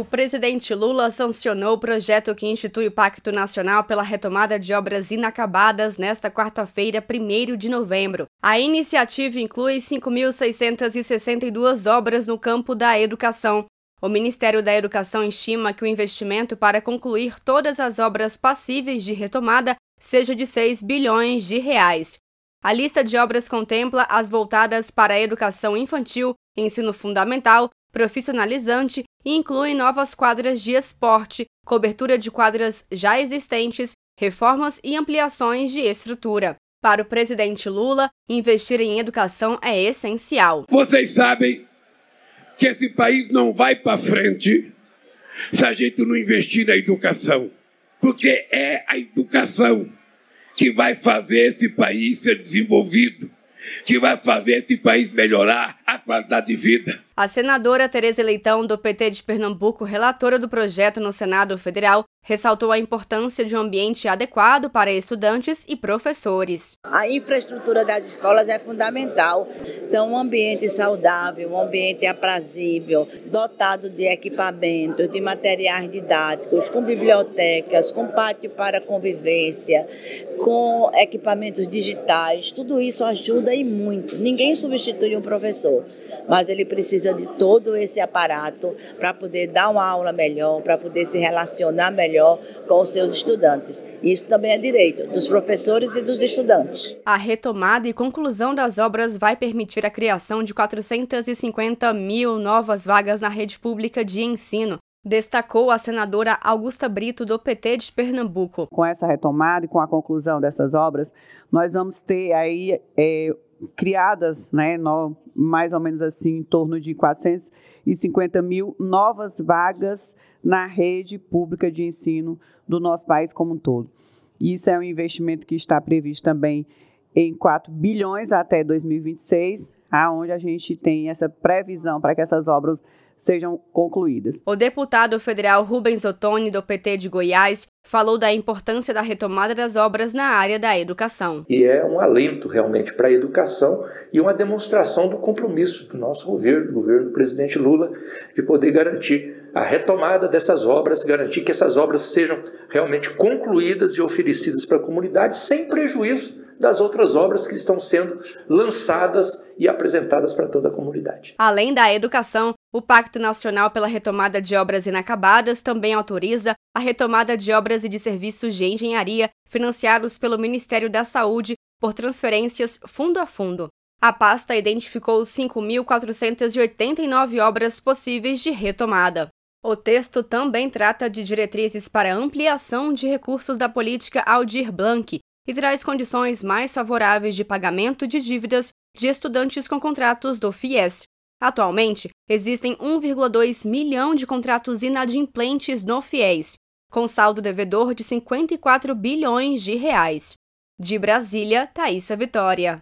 O presidente Lula sancionou o projeto que institui o Pacto Nacional pela retomada de obras inacabadas nesta quarta-feira, 1 de novembro. A iniciativa inclui 5.662 obras no campo da educação. O Ministério da Educação estima que o investimento para concluir todas as obras passíveis de retomada seja de 6 bilhões de reais. A lista de obras contempla as voltadas para a educação infantil, ensino fundamental, profissionalizante e inclui novas quadras de esporte, cobertura de quadras já existentes, reformas e ampliações de estrutura. Para o presidente Lula, investir em educação é essencial. Vocês sabem que esse país não vai para frente se a gente não investir na educação. Porque é a educação que vai fazer esse país ser desenvolvido que vai fazer esse país melhorar a qualidade de vida. A senadora Tereza Leitão, do PT de Pernambuco, relatora do projeto no Senado Federal, ressaltou a importância de um ambiente adequado para estudantes e professores. A infraestrutura das escolas é fundamental. Então, um ambiente saudável, um ambiente aprazível, dotado de equipamentos, de materiais didáticos, com bibliotecas, com pátio para convivência, com equipamentos digitais, tudo isso ajuda e muito. Ninguém substitui um professor, mas ele precisa de todo esse aparato para poder dar uma aula melhor, para poder se relacionar melhor com os seus estudantes. Isso também é direito dos professores e dos estudantes. A retomada e conclusão das obras vai permitir a criação de 450 mil novas vagas na rede pública de ensino, destacou a senadora Augusta Brito, do PT de Pernambuco. Com essa retomada e com a conclusão dessas obras, nós vamos ter aí é, criadas, né, no, mais ou menos assim, em torno de 450 mil novas vagas na rede pública de ensino do nosso país como um todo. Isso é um investimento que está previsto também em 4 bilhões até 2026, aonde a gente tem essa previsão para que essas obras sejam concluídas. O deputado federal Rubens Ottoni, do PT de Goiás, falou da importância da retomada das obras na área da educação. E é um alento realmente para a educação e uma demonstração do compromisso do nosso governo, do governo do presidente Lula, de poder garantir a retomada dessas obras, garantir que essas obras sejam realmente concluídas e oferecidas para a comunidade sem prejuízo das outras obras que estão sendo lançadas e apresentadas para toda a comunidade. Além da educação, o Pacto Nacional pela Retomada de Obras Inacabadas também autoriza a retomada de obras e de serviços de engenharia financiados pelo Ministério da Saúde por transferências fundo a fundo. A pasta identificou 5.489 obras possíveis de retomada. O texto também trata de diretrizes para ampliação de recursos da política Aldir Blanc, e traz condições mais favoráveis de pagamento de dívidas de estudantes com contratos do FIES. Atualmente, existem 1,2 milhão de contratos inadimplentes no FIES, com saldo devedor de 54 bilhões de reais. De Brasília, Thaisa Vitória.